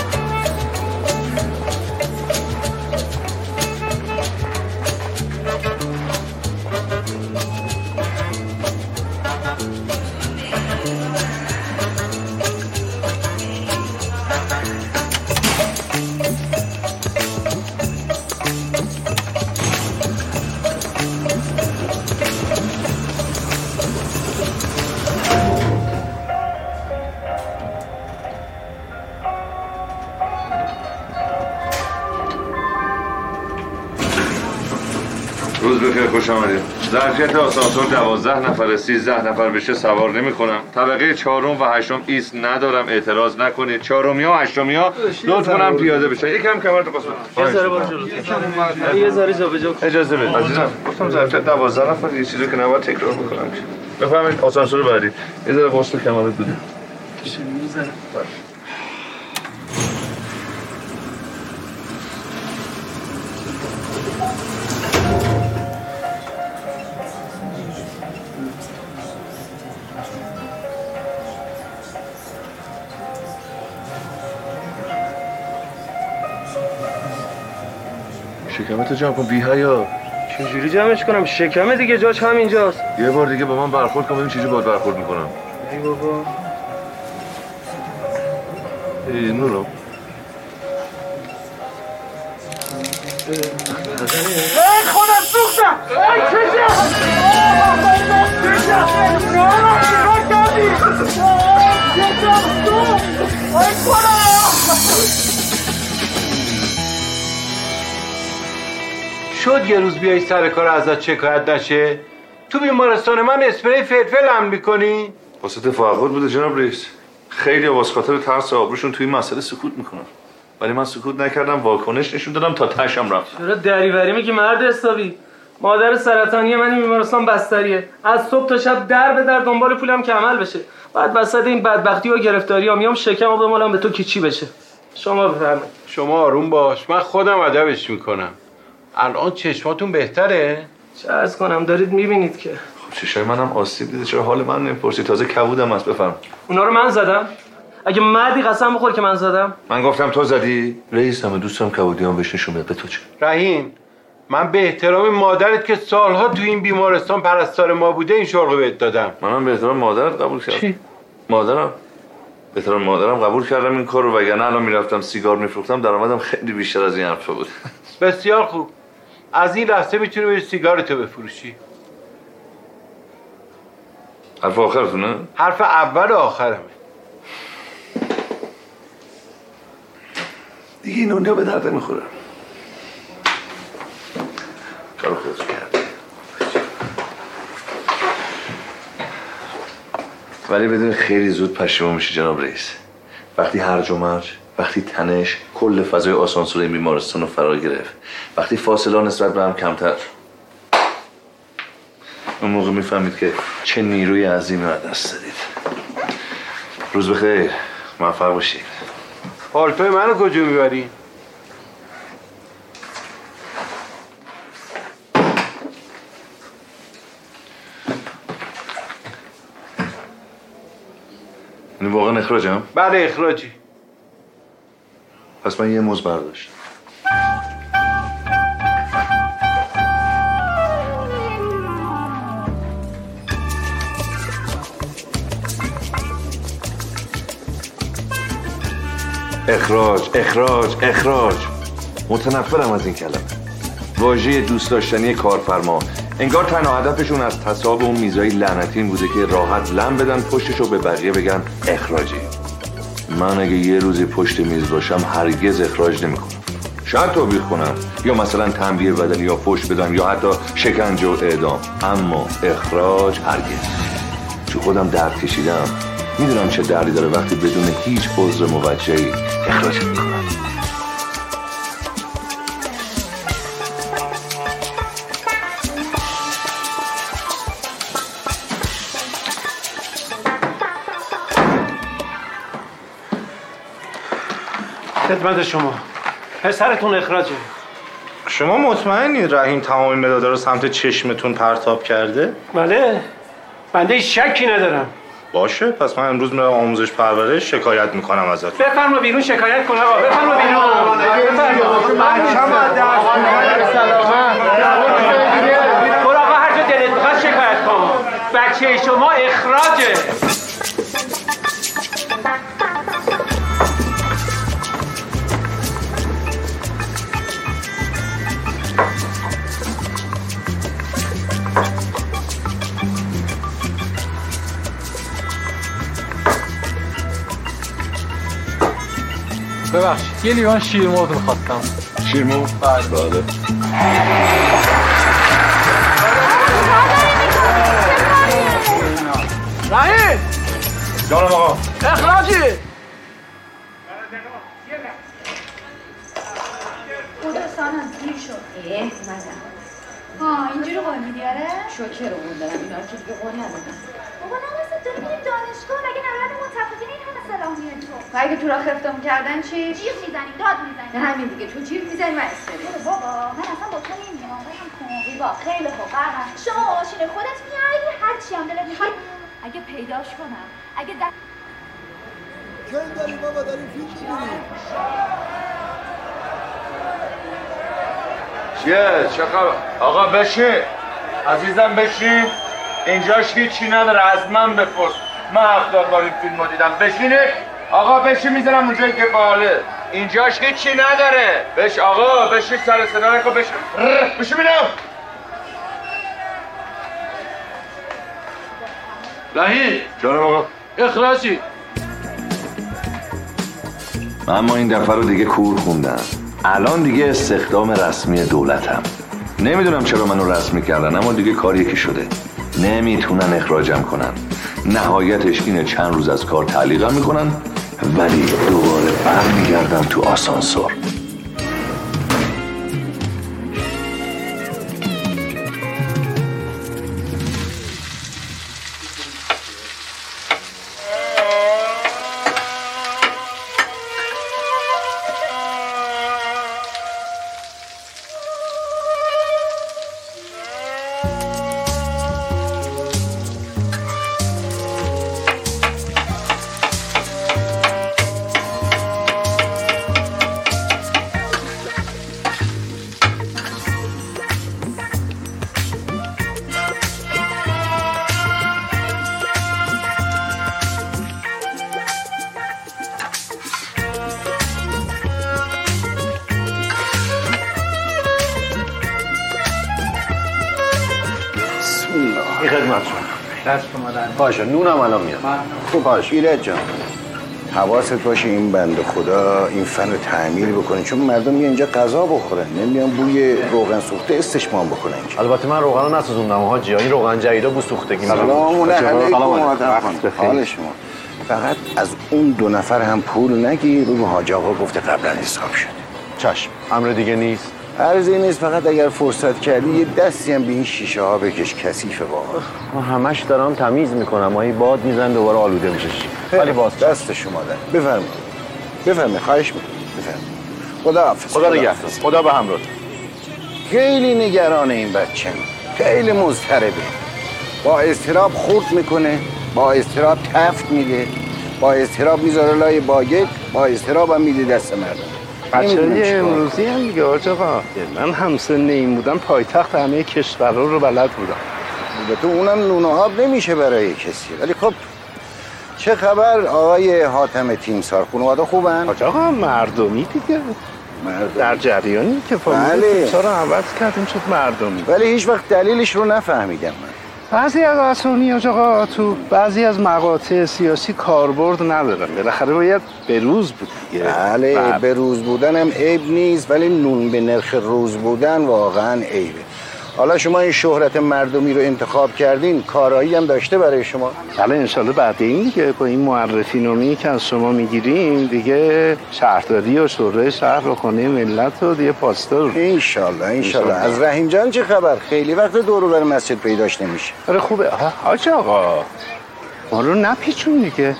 روز بخیر خوش آمدید. ظرفیت آسانسور دوازده نفر سیزده نفر بشه سوار نمی کنم طبقه چهارم و هشتم ایست ندارم اعتراض نکنید. چهارمی ها و هشتمی ها لطف کنم پیاده بشن یکم کمر تو قسمت. یه ذره برو یه ذره جابجا. اجازه بدید. عزیزم گفتم ظرفیت دوازده نفر یه چیزی که نباید تکرار بکنم. بفهمید آسانسور بعدی. یه ذره قسل کمر بده شکمتو جمع کن بی حیا چجوری جمعش کنم؟ شکمه دیگه جاش همینجاست. یه بار دیگه با من برخورد کن ببین چجوری باید برخورد می‌کنم. ای بابا. ای نورو. ای خودم سوختم. ای شد یه روز بیای سر کار ازت شکایت نشه؟ تو بیمارستان من اسپری فلفل هم می‌کنی؟ واسه تفاوت بوده جناب رئیس. خیلی واسه خاطر ترس آبروشون توی این مسئله سکوت می‌کنن. ولی من سکوت نکردم واکنش نشون دادم تا تشم رفت. چرا دریوری میگی مرد حسابی؟ مادر سرطانی من این بیمارستان بستریه. از صبح تا شب در به در دنبال پولم که عمل بشه. بعد وسط این بدبختی و گرفتاری ها میام شکم و بمالم به تو که چی بشه؟ شما بفرمایید. شما آروم باش. من خودم ادبش می‌کنم. الان چشماتون بهتره؟ چه ارز کنم دارید می‌بینید که. خب چشای منم آسیب دیده. چرا حال من نمی‌پرسی؟ تازه کبودم هست بفهم اونا رو من زدم. اگه مردی قسم بخور که من زدم. من گفتم تو زدی؟ رئیس همه دوستم کبودیان بهش نشون بده. به تو چه؟ رحیم من به احترام مادرت که سالها تو این بیمارستان پرستار ما بوده این شغل بهت دادم. منم به احترام مادرت قبول کردم. چی؟ مادرم؟ به احترام مادرم قبول کردم این کار رو وگرنه الان می‌رفتم سیگار میفروختم درآمدم خیلی بیشتر از این حرفا بود. بسیار خوب. از این لحظه می‌تونی بری سیگارتو بفروشی. حرف آخرتونه؟ حرف اول و آخرمه. دیگه این دنیا به درد نمی‌خوره. کار خودت کرد. ولی بدون خیلی زود پشیمون میشی جناب رئیس. وقتی هرج و مرج وقتی تنش کل فضای آسانسور این بیمارستان رو فرا گرفت. وقتی فاصله نسبت به هم کمتر. اون موقع می‌فهمید که چه نیروی عظیمی رو دست دادید. روز بخیر. موفق باشید. پالتوی منو کجا می‌بری؟ این واقعا اخراجم؟ بله اخراجی. پس من یه موز برداشت اخراج اخراج اخراج. متنفرم از این کلمه. واژه دوست داشتنی کارفرما. انگار تنها هدفشون از تصاب اون میزای لعنتی این بوده که راحت لم بدن پشتش رو به بقیه بگن اخراجی. من اگه یه روزی پشت میز باشم هرگز اخراج نمی‌کنم. شاید توبیخ کنم یا مثلا تنبیه بدن یا پشت بدم یا حتی شکنجه و اعدام. اما اخراج هرگز. چون خودم درد کشیدم. می‌دونم چه دردی داره وقتی بدون هیچ عذر موجهی اخراج می‌کنم. خدمت شما. پسرتون اخراجه. شما مطمئنید رحیم تمام مدادا رو سمت چشمتون پرتاب کرده؟ بله. بنده شکی ندارم. باشه پس من امروز میرم آموزش پرورش شکایت می‌کنم ازت بفرما بیرون شکایت کن آقا. بفرما بیرون. برو آقا هر جا دلت بخواد شکایت کن. بچه شما اخراجه. ببخشید یه لیوان شیرمرغ می‌خواستم شیرمرغ؟ بله رحیم جانم آقا اخراجی سانم دیر شد اه اومدم ها اینجوری قول میدی آره؟ شکر رو دارم اینا رو که دیگه قول ندادم بابا نواسه داری میری دانش کن اگه نبرد متفقین تو و اگه تو را خفتمون کردن چی؟ جیغ می‌زنیم داد می‌زنیم نه همین دیگه. تو جیغ می‌زنی من استری بابا من اصلا با تو نمیام آقایم کن با. خیلی خوب قربان شما ماشین خودت میای؟ هر چی هم دلت می‌خواد. اگه پیداش کنم اگه در کی داری بابا؟ داریم فیلم می‌بینیم چیه؟ چه خبر؟ آقا بشین. عزیزم بشین. اینجاش هیچی نداره از من بپرس. من هفتاد بار این فیلم رو دیدم. بشینید آقا بشین می‌زنم اونجایی که باله. اینجاش هیچی نداره. بش آقا بشین سر صدا نکن بشین بشین بینم رحیم جانم آقا. اخراجی من اما این دفعه رو دیگه کور خوندم. الان دیگه استخدام رسمی دولتم. نمی‌دونم چرا منو رسمی کردن اما دیگه کار یکی شده. نمی‌تونن اخراجم کنن. نهایتش اینه چند روز از کار تعلیقم می‌کنن ولی دوباره برمیگردم تو آسانسور. باش ایرج جان. حواست باشه این بند خدا این فن رو تعمیر بکنه چون مردم میان اینجا غذا بخورن نمیان بوی روغن سوخته استشمام بکنن اینجا. البته من روغن رو نسوزوندم حاجی این روغن جدیدا بو سوختگی سلام علیکم. آدم حال شما. فقط از اون دو نفر هم پول نگیر رو حاج آقا گفته قبلا حساب شده. چشم امر دیگه نیست. عرضی نیست فقط اگر فرصت کردی یه دستی هم به این شیشه ها بکش کثیفه واقعا. من همش دارم تمیز می‌کنم. ماهی باد میزن دوباره آلوده میشه. ولی باز دست شما در. بفرمایید. بفرمایید. خواهش می‌کنم. بفرمایید. خدا حافظ. خدا نگهدار. خدا به همراه. خیلی نگران این بچه. خیلی مضطربه. با استراب خورد می‌کنه با استراب تفت میده با استراب می‌ذاره لای باگت با استراب هم میده دست مردم. بچه چیکار. امروزی هم دیگه آج آقا من همسن این بودم پایتخت همه کشورها رو بلد بودم. البته اونم نون و آب نمیشه برای کسی. ولی خب چه خبر؟ آقای حاتم تیمسار خانواده خوبن؟ آج آقا مردمی دیگه. در جریانی که بله. فامیل تیمسار رو عوض کردیم شد مردمی. ولی هیچ وقت دلیلش رو نفهمیدم من. بعضی از اسامی آج آقا تو بعضی از مقاطع سیاسی کاربرد ندارن. بالاخره باید به روز بود دیگه. بله به روز بودن هم عیب نیست ولی نون به نرخ روز بودن واقعا عیبه. حالا شما این شهرت مردمی رو انتخاب کردین کارایی هم داشته برای شما؟ بله انشالله بعد این دیگه با این معرفی نامی که از شما می‌گیریم دیگه شهرداری و شورای شهر و خانه ملت و دیگه پاسدار. انشالله انشالله. از رحیم جان چه خبر؟ خیلی وقت دور بر مسجد پیداش نمیشه. آره خوبه. حاج آقا. ما رو نپیچون دیگه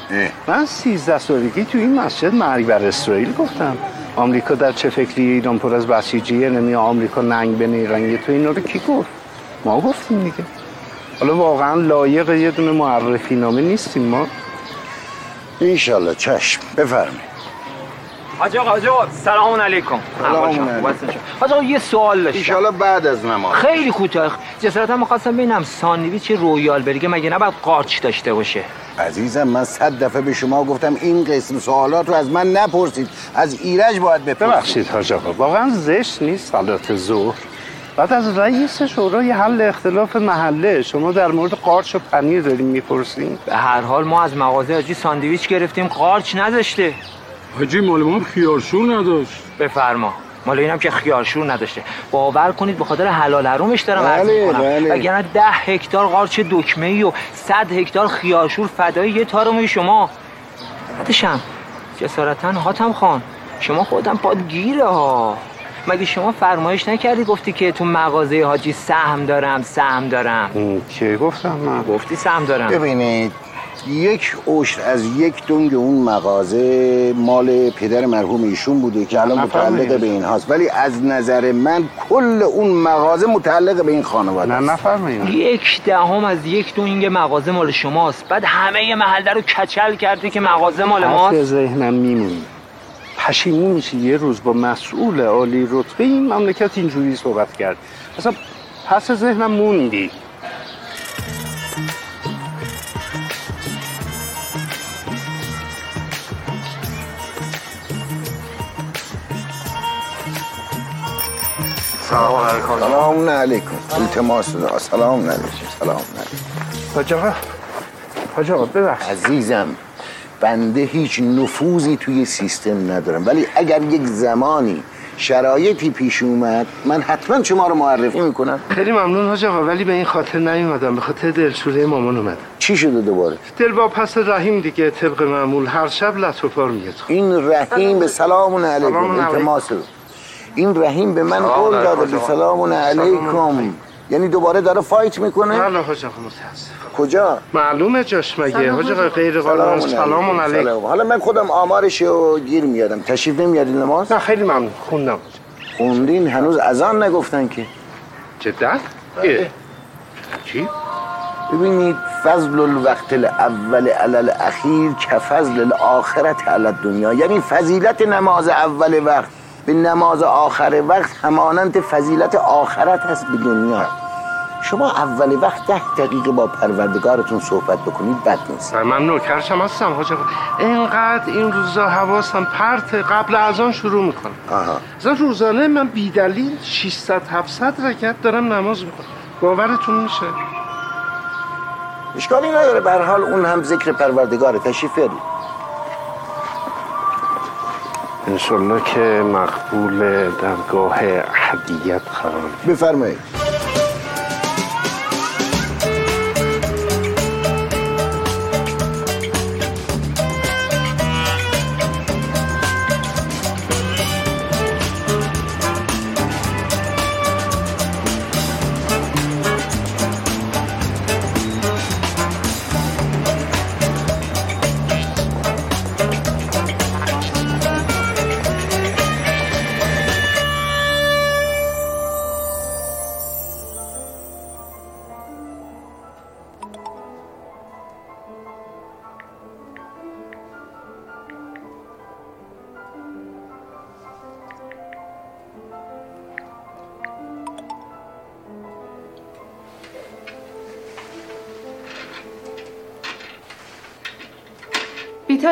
من سیزده سالگی تو این مسجد مرگ بر اسرائیل گفتم. آمریکا در چه فکری ایران پر از بسیجیه؟ نمی آمریکا ننگ به نیرنگه تو اینا رو کی گفت؟ ما گفتیم دیگه. حالا واقعا لایق یه دونه معرفی نامه نیستیم ما. انشالله چشم. بفرمایید. حاج آقا حاج آقا سلام علیکم. سلام حاج علیکم. آقا حاج یه سوال داشتم. انشالله بعد از نماز. خیلی کوتاه. جسارتا می‌خواستم ببینم ساندویچ رویال بریگه مگه نباید قارچ داشته باشه. عزیزم من صد دفعه به شما گفتم این قسم سوالات رو از من نپرسید. از ایرج باید بپرسید. ببخشید حاج آقا واقعا زشت نیست صلات ظهر. بعد از رئیس شورای حل اختلاف محله شما در مورد قارچ و پنیر داریم می‌پرسیم به هر حال ما از مغازه حاجی ساندویچ گرفتیم قارچ نداشته. حاجی مال ما هم خیارشور نداشت. بفرما. مال اینم که خیارشور نداشته. باور کنید به خاطر حلال حرومش دارم عرض بله، می‌کنم. بله. وگرنه ده هکتار قارچ دکمه ای و صد هکتار خیارشور فدای یه تارموی شما. بعدشم جسارتا حاتم خان. شما خودم پاد گیره ها. مگه شما فرمایش نکردی گفتی که تو مغازه حاجی سهم دارم سهم دارم؟ چه گفتم من؟ گفتی سهم دارم. ببینید یک عشر از یک دنگ اون مغازه مال پدر مرحوم ایشون بوده که الان. متعلق به این هاست. ولی از نظر من کل اون مغازه متعلق به این خانواده نه. نفرمایید یک دهم از یک دونگ مغازه مال شماست. بعد همه محله رو کچل کردی که مغازه مال ماست. ذهنم میمونی پشیمون میشه یه روز با مسئول عالی رتبه این مملکت اینجوری صحبت کرد. اصلا پس ذهنم موندی. سلام علیکم. سلام علیکم. التماس دارم. سلام علیکم. سلام علیکم. حاج آقا حاج آقا ببخش عزیزم بنده هیچ نفوذی توی سیستم ندارم. ولی اگر یک زمانی شرایطی پیش اومد من حتما شما رو معرفی می‌کنم. خیلی ممنون حاج آقا ولی به این خاطر نیومدم. به خاطر دلسوره مامان اومدم چی شده دوباره؟ دل با پس رحیم دیگه طبق معمول هر شب لط و پار میگه این رحیم به سلام علیکم. التماس. این رحیم به من قول. داده به سلام علیکم. یعنی دوباره داره فایت می‌کنه؟ بله حاج آقا متاسف کجا؟ معلومه جاش مگه؟ حاج آقا غیر قانون سلام علیکم. حالا من خودم آمارش رو گیر میادم تشریف نمیارین نماز؟ نه خیلی ممنون. خوندم. خوندین؟ هنوز اذان نگفتن که. جدا؟ چی؟ ببینید فضل الوقت الاول علی الاخیر که فضل الاخرت علی الدنیا. یعنی فضیلت نماز اول وقت. به نماز آخر وقت همانند فضیلت آخرت هست به دنیا. شما اول وقت ده دقیقه با پروردگارتون صحبت بکنید بد نیست. من نوکرشم هستم حاج اینقدر این روزا حواسم پرت قبل از آن شروع می‌کنم. آها. مثلا روزانه من بیدلیل 600 700 رکعت دارم نماز می‌کنم باورتون میشه؟ اشکالی نداره. به حال اون هم ذکر پروردگار تشریف بیارید. انشالله که مقبول درگاه احدیت قرار. بفرمایید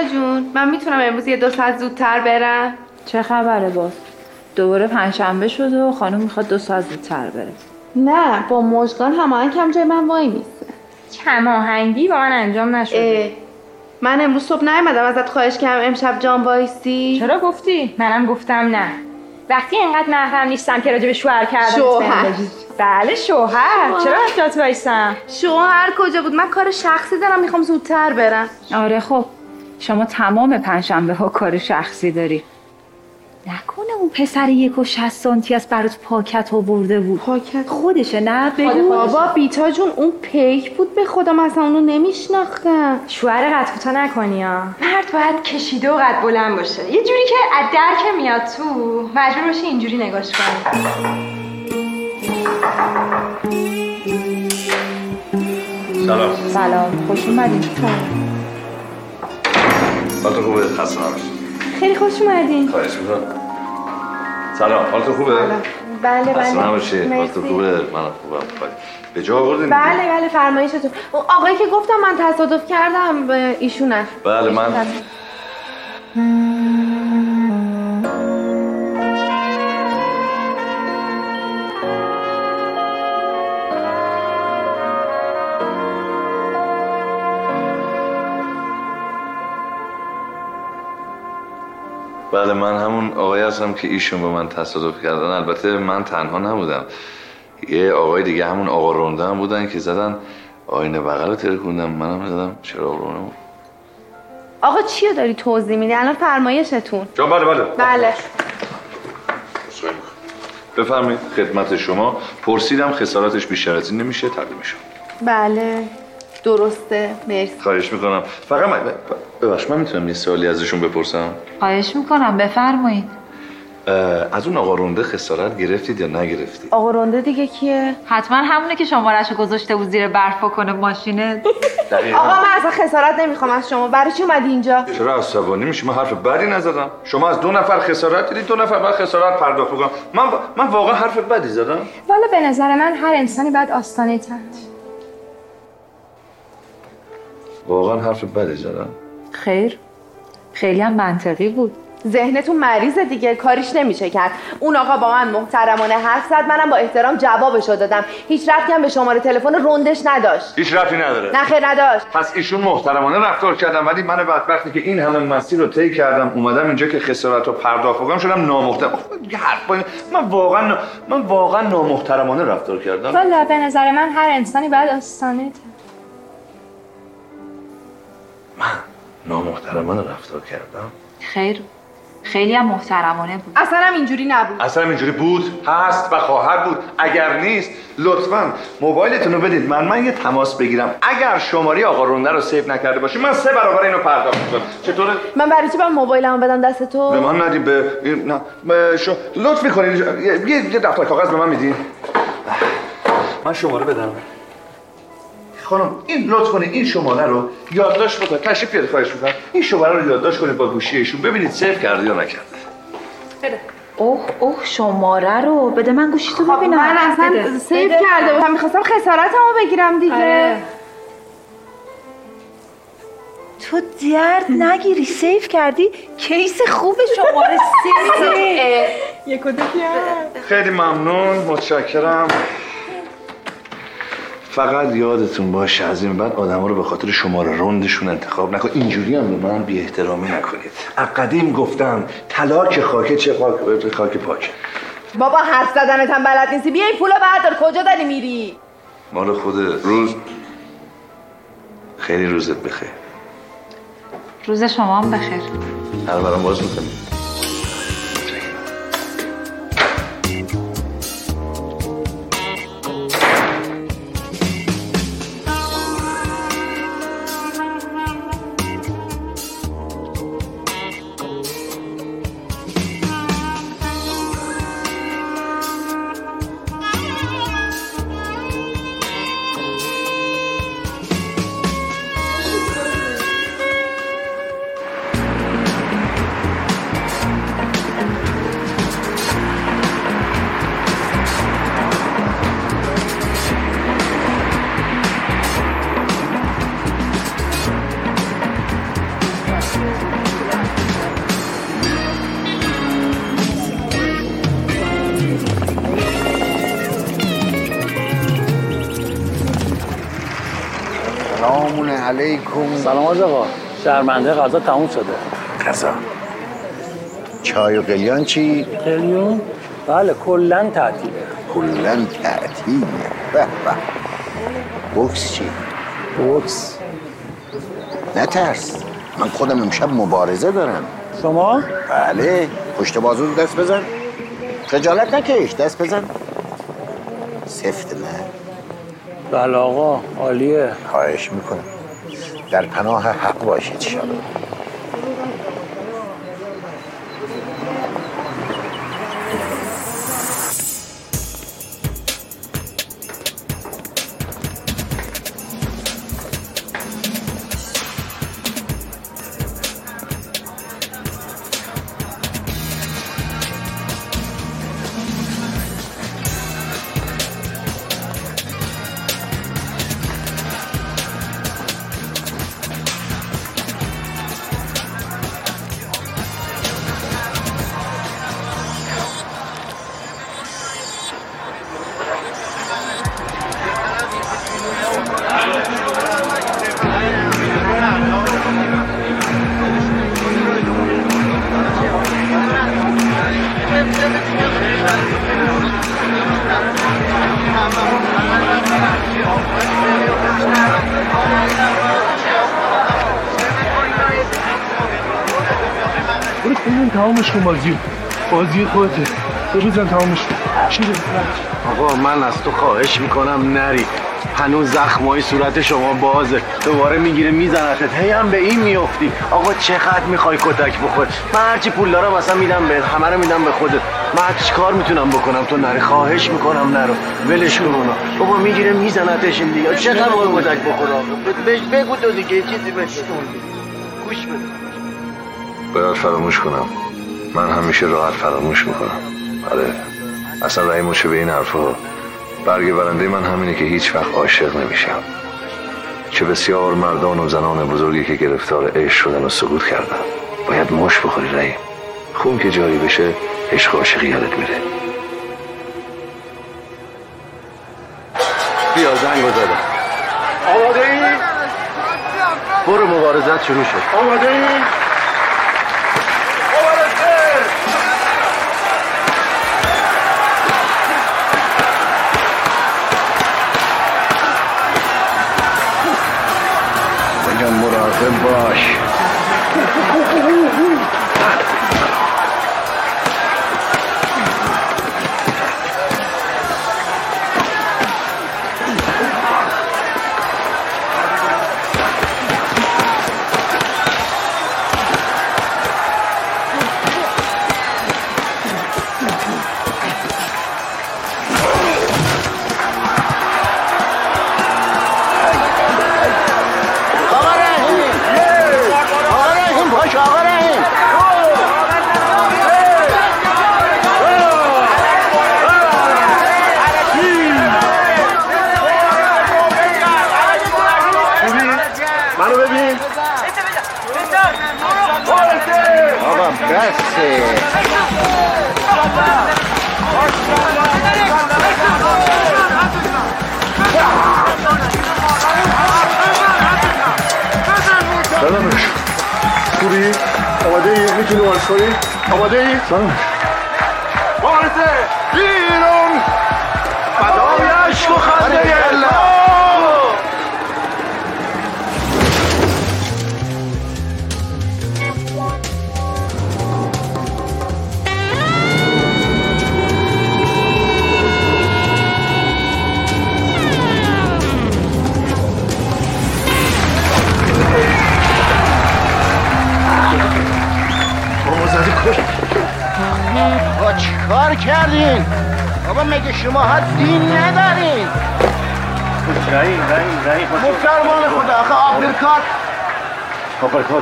جون من می‌تونم امروز یه دو ساعت زودتر برم؟ چه خبره باز دوباره پنجشنبه شده و خانم می‌خواد دو ساعت زودتر بره. نه با مژگان هماهنگ کم جای من وای نیسته کماهنگی با من انجام نشده. من امروز صبح نیومدم ازت خواهش کردم امشب جان وایسی؟ چرا گفتی؟ منم گفتم نه. وقتی اینقدر محرم نیستم که راجع به شوهر کردن شوهر. بله شوهر. شوهر. چرا جات وایسم؟ شوهر کجا بود؟ من کار شخصی دارم می‌خوام زودتر برم. آره خب. شما تمام پنجشنبه ها کار شخصی داری. نکنه اون پسر یک و شست سانتی از برات پاکت آورده بود. پاکت؟ خودشه نه؟ بگو. بابا بیتا جون اون پیک بود به خودم اصلا اونو نمیشناختم. شوهر قد کوتا نکنی ها. مرد باید کشیده و قد بلند باشه. یه جوری که از درک میاد تو مجبور باشی اینجوری نگاش کنی. سلام. سلام. خوش اومدین حالت خوبه؟ خسته نباشی خیلی خوش اومدین. خواهش می‌کنم. سلام. حالت خوبه؟ بله خسته بله. نباشی. حالت. خوبه؟ منم خوبم. به جا آوردین بله بله فرمایشتون. اون آقایی که گفتم من تصادف کردم به ایشونن بله من بله من همون آقای هستم که ایشون به من تصادف کردن. البته من تنها نبودم. یه آقای دیگه همون آقا رونده هم بودن که زدن آینه بغل رو ترکوندم منم زدم. چرا رونه آقا چی رو داری توضیح میدی؟ الان فرمایشتون. جان بله بله. بله. بفرمایید خدمت شما. پرسیدم خسارتش بیشتر از این نمیشه تقدیم شما بله. درسته. مرسی. خواهش می‌کنم. فقط من ببخش من می‌تونم یه سوالی ازشون بپرسم؟ خواهش می‌کنم. بفرمایید. از اون آقا رونده خسارت گرفتید یا نگرفتید؟ آقا رونده دیگه کیه؟ حتما همونه که شمارهشو گذاشته بود زیر برف کنه ماشینه آقا من اصلا خسارت نمی‌خوام از شما. برای چی اومدی اینجا؟ چرا عصبانی میشی؟ من حرف بدی نزدم. شما از دو نفر خسارت دیدید دو نفر بعد خسارت پرداخت بکنم. من من واقعا حرف بدی زدم. والا به نظر من هر انسانی باید آستانه تند واقعا حرف بدی زدم. خیر. خیلی هم منطقی بود. ذهنتون مریضه دیگه. کاریش نمیشه کرد. اون آقا با من محترمانه حرف زد. منم با احترام جوابشو دادم. هیچ ربطی هم به شماره تلفن روندش نداشت. هیچ رفتی نداره. نه خیر نداشت. پس ایشون محترمانه رفتار کردم ولی من بدبختی که این همه مسیر رو طی کردم اومدم اینجا که خسارت رو پرداخت بکنم شدم نامحترم. حرف من واقعا من واقعا نامحترمانه رفتار کردم. والا به نظر من هر انسانی باید آستانه تند نامحترمانه رفتار کردم. خیر. خیلی هم محترمانه بود. اصلا هم اینجوری نبود. اصلا اینجوری بود؟ هست و خواهد بود. اگر نیست لطفا موبایلتون رو بدید من من یه تماس بگیرم. اگر شماره آقا رونده رو سیو نکرده باشی من سه برابر اینو پرداخت می‌کنم. چطوره؟ من برای چی باید موبایلمو بدم دست تو؟ به من ندی به نه. به شو لطف می‌کنین یه یه دفتر کاغذ به من میدی؟ من شماره بدم. خانم این لطف کنید این شماره رو یادداشت بکنید تشریف بیارید خواهش می‌کنم. این شماره رو یادداشت کنید با گوشی ایشون ببینید سیو کرده یا نکرده. اوه اوه شماره رو. بده من گوشی تو ببینم من اصلا بده. سیو بده. کرده بودم. می‌خواستم خسارتمو بگیرم دیگه. آره. تو درد نگیری. سیف کردی. کیس خوب شماره سه یک و دو خیلی ممنون. متشکرم. فقط یادتون باشه از این بعد آدما رو به خاطر شماره روندشون انتخاب نکن. اینجوری هم به من بی احترامی نکنید. از قدیم گفتم طلا که خاکه چه خاک, خاک پاکه بابا حرف زدنت هم بلد نیستی. بیا این پولو بردار. کجا داری میری؟ مال خودت روز. خیلی روزت بخیر. روز شما هم بخیر. هر برام باز می‌کنی. آج آقا شرمنده غذا تموم شده. غذا. چای و قلیان چی؟ قلیون؟ بله کلا تعطیله. کلا تعطیل. به به. بوکس چی؟ بوکس. نترس من خودم امشب مبارزه دارم. شما؟ بله. پشت بازو رو دست بزن. خجالت نکش دست بزن. سفت نه بله آقا عالیه. خواهش می‌کنم. در پناه حق باشید شب بازی. بازی خودته. برو بزن تمامش. چی آقا من از تو خواهش می‌کنم نری. هنوز زخمای صورت شما بازه. دوباره می‌گیره میزنتت. هی هم به این میافتی. آقا چقدر می‌خوای کتک بخور من هرچی پول دارم اصلا میدم به همه رو میدم به خودت. من هر کار می‌تونم بکنم. تو نری خواهش می‌کنم نرو. ولش کن اونا. بابا می‌گیره میزنتش این دیگه. چقدر باید کتک بخور آقا بهش بگو تو دیگه چیزی بهش گوش بده. باید فراموش کنم. من همیشه راحت فراموش می‌کنم. آره. اصلا رأی مچه به این حرفا. برگ برنده من همینه که هیچ وقت عاشق نمیشم. چه بسیار مردان و زنان بزرگی که گرفتار عشق شدن و سقوط کردن. باید مش بخوری رأی خون که جاری بشه عشق و عاشقی یادت میره. بیا زنگ زدم آماده ای؟ برو مبارزت شروع شد. آماده ای؟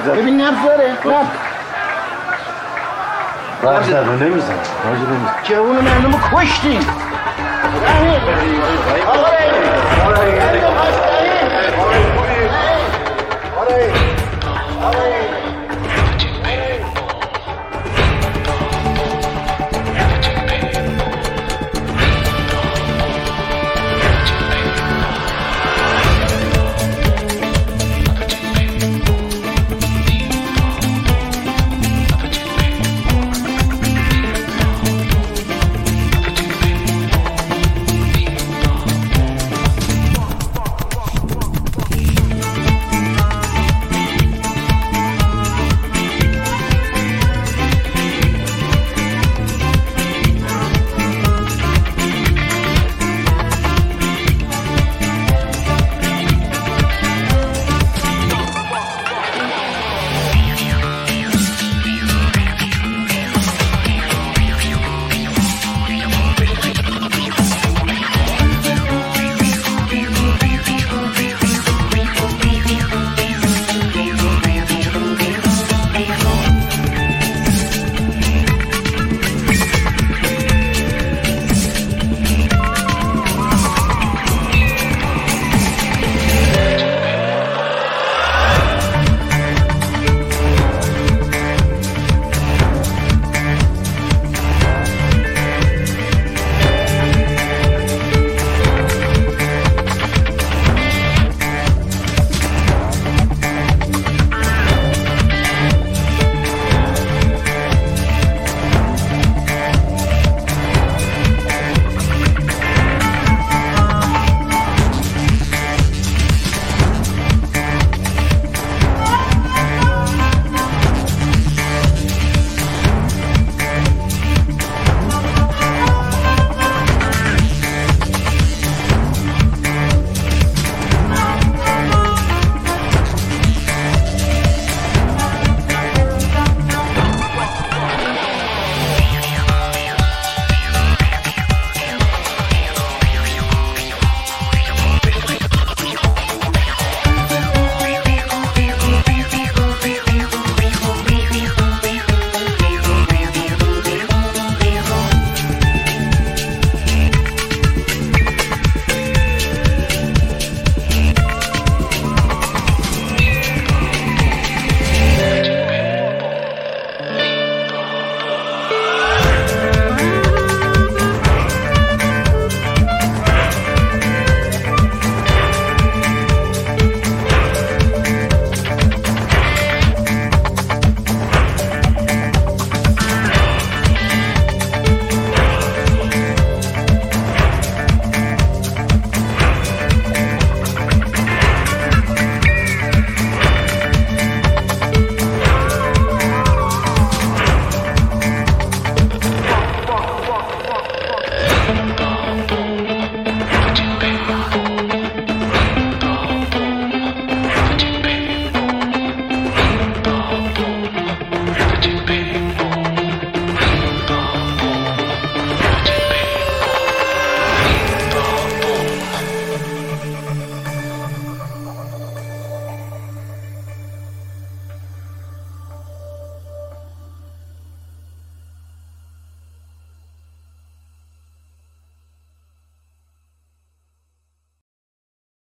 زد ببین نبض داره نبض رفت زد و نمیزن راجع نمیزن جوون مردم رو کشتین رحیم آقا رحیم